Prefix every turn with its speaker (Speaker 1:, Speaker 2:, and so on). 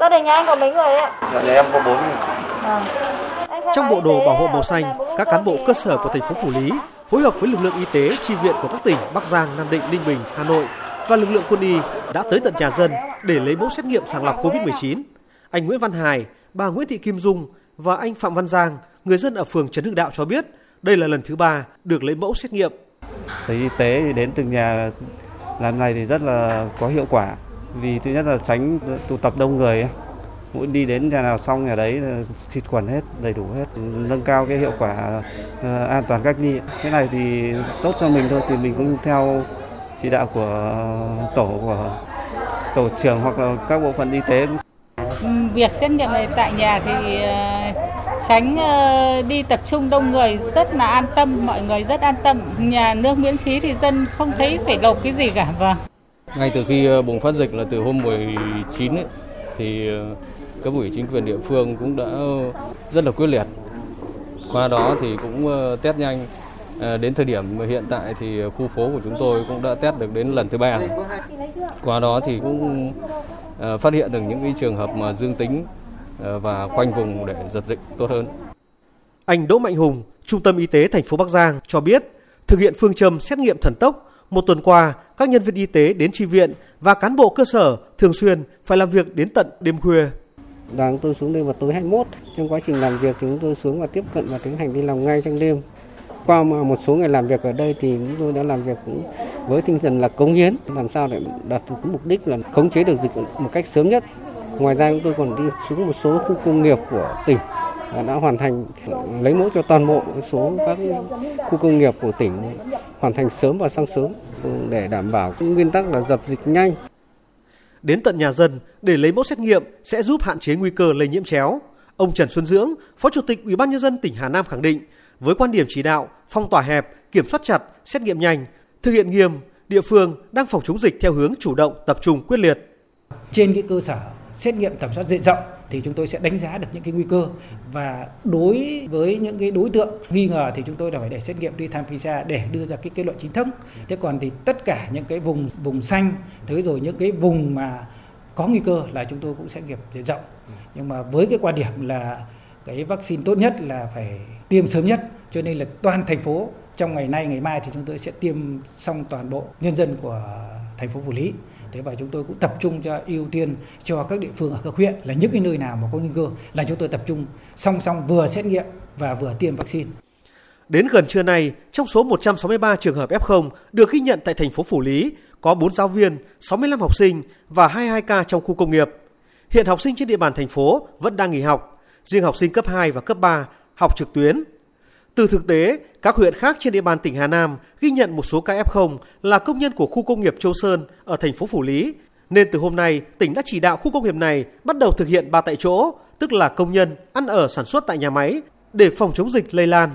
Speaker 1: Gia đình nhà anh có mấy người đấy ạ?
Speaker 2: Dạ, nhà em có bốn người.
Speaker 1: À.
Speaker 3: Trong bộ đồ bảo hộ màu xanh, các cán bộ cơ sở của thành phố Phủ Lý phối hợp với lực lượng y tế chi viện của các tỉnh Bắc Giang, Nam Định, Ninh Bình, Hà Nội và lực lượng quân y đã tới tận nhà dân để lấy mẫu xét nghiệm sàng lọc COVID-19. Anh Nguyễn Văn Hải, bà Nguyễn Thị Kim Dung và anh Phạm Văn Giang, người dân ở phường Trần Hưng Đạo cho biết đây là lần thứ ba được lấy mẫu xét nghiệm.
Speaker 4: Sở y tế đến từng nhà làm này thì rất là có hiệu quả vì thứ nhất là tránh tụ tập đông người mỗi đi đến nhà nào xong nhà đấy xịt khuẩn hết đầy đủ hết nâng cao cái hiệu quả uh, an toàn cách ly. Cái này thì tốt cho mình thôi thì mình cũng theo chỉ đạo của tổ của tổ trưởng hoặc là các bộ phận y tế.
Speaker 5: Ừ, việc xét nghiệm này tại nhà thì ờ, tránh ờ, đi tập trung đông người rất là an tâm mọi người rất an tâm. Nhà nước miễn phí thì dân không thấy phải nộp cái gì cả vâng
Speaker 6: ngay từ khi ờ, bùng phát dịch là từ hôm 19 ấy, thì ờ, các ủy chính quyền địa phương cũng đã ờ, rất là quyết liệt. Qua đó thì cũng test nhanh. Đến thời điểm hiện tại thì khu phố của chúng tôi cũng đã test được đến lần thứ ba. Qua đó thì cũng phát hiện được những cái trường hợp mà dương tính và khoanh vùng để dập dịch tốt hơn.
Speaker 3: Anh Đỗ Mạnh Hùng, Trung tâm Y tế thành phố Bắc Giang cho biết, thực hiện phương châm xét nghiệm thần tốc, một tuần qua, các nhân viên y tế đến tri viện và cán bộ cơ sở thường xuyên phải làm việc đến tận đêm khuya.
Speaker 7: Đoàn tôi xuống đây vào tối 21. Trong quá trình làm việc thì chúng tôi xuống và tiếp cận và tiến hành đi làm ngay trong đêm. Qua một số ngày làm việc ở đây thì chúng tôi đã làm việc cũng với tinh thần là cống hiến, làm sao để đạt được mục đích là khống chế được dịch một cách sớm nhất. Ngoài ra chúng tôi còn đi xuống một số khu công nghiệp của tỉnh đã hoàn thành lấy mẫu cho toàn bộ số các khu công nghiệp của tỉnh hoàn thành sớm và sang sớm để đảm bảo nguyên tắc là dập dịch nhanh.
Speaker 3: Đến tận nhà dân để lấy mẫu xét nghiệm sẽ giúp hạn chế nguy cơ lây nhiễm chéo. Ông Trần Xuân Dưỡng, Phó Chủ tịch Ủy ban nhân dân tỉnh Hà Nam khẳng định, với quan điểm chỉ đạo phong tỏa hẹp, kiểm soát chặt, xét nghiệm nhanh, thực hiện nghiêm, địa phương đang phòng chống dịch theo hướng chủ động, tập trung quyết liệt.
Speaker 8: Trên cái cơ sở xét nghiệm tầm soát diện rộng thì chúng tôi sẽ đánh giá được những cái nguy cơ và đối với những cái đối tượng nghi ngờ thì chúng tôi đã phải để xét nghiệm đi tham PCR để đưa ra cái kết luận chính thức. Thế còn thì tất cả những cái vùng vùng xanh, thế rồi những cái vùng mà có nguy cơ là chúng tôi cũng xét nghiệm diện rộng. Nhưng mà với cái quan điểm là cái vaccine tốt nhất là phải tiêm sớm nhất, cho nên là toàn thành phố trong ngày nay ngày mai thì chúng tôi sẽ tiêm xong toàn bộ nhân dân của thành phố Phủ Lý. Thế và chúng tôi cũng tập trung cho ưu tiên cho các địa phương ở các huyện là những cái nơi nào mà có nguy cơ là chúng tôi tập trung song song vừa xét nghiệm và vừa tiêm vaccine.
Speaker 3: Đến gần trưa nay, trong số 163 trường hợp F0 được ghi nhận tại thành phố Phủ Lý, có 4 giáo viên, 65 học sinh và 22 ca trong khu công nghiệp. Hiện học sinh trên địa bàn thành phố vẫn đang nghỉ học, riêng học sinh cấp 2 và cấp 3 học trực tuyến. Từ thực tế, các huyện khác trên địa bàn tỉnh Hà Nam ghi nhận một số ca F0 là công nhân của khu công nghiệp Châu Sơn ở thành phố Phủ Lý, nên từ hôm nay tỉnh đã chỉ đạo khu công nghiệp này bắt đầu thực hiện ba tại chỗ, tức là công nhân ăn ở sản xuất tại nhà máy để phòng chống dịch lây lan.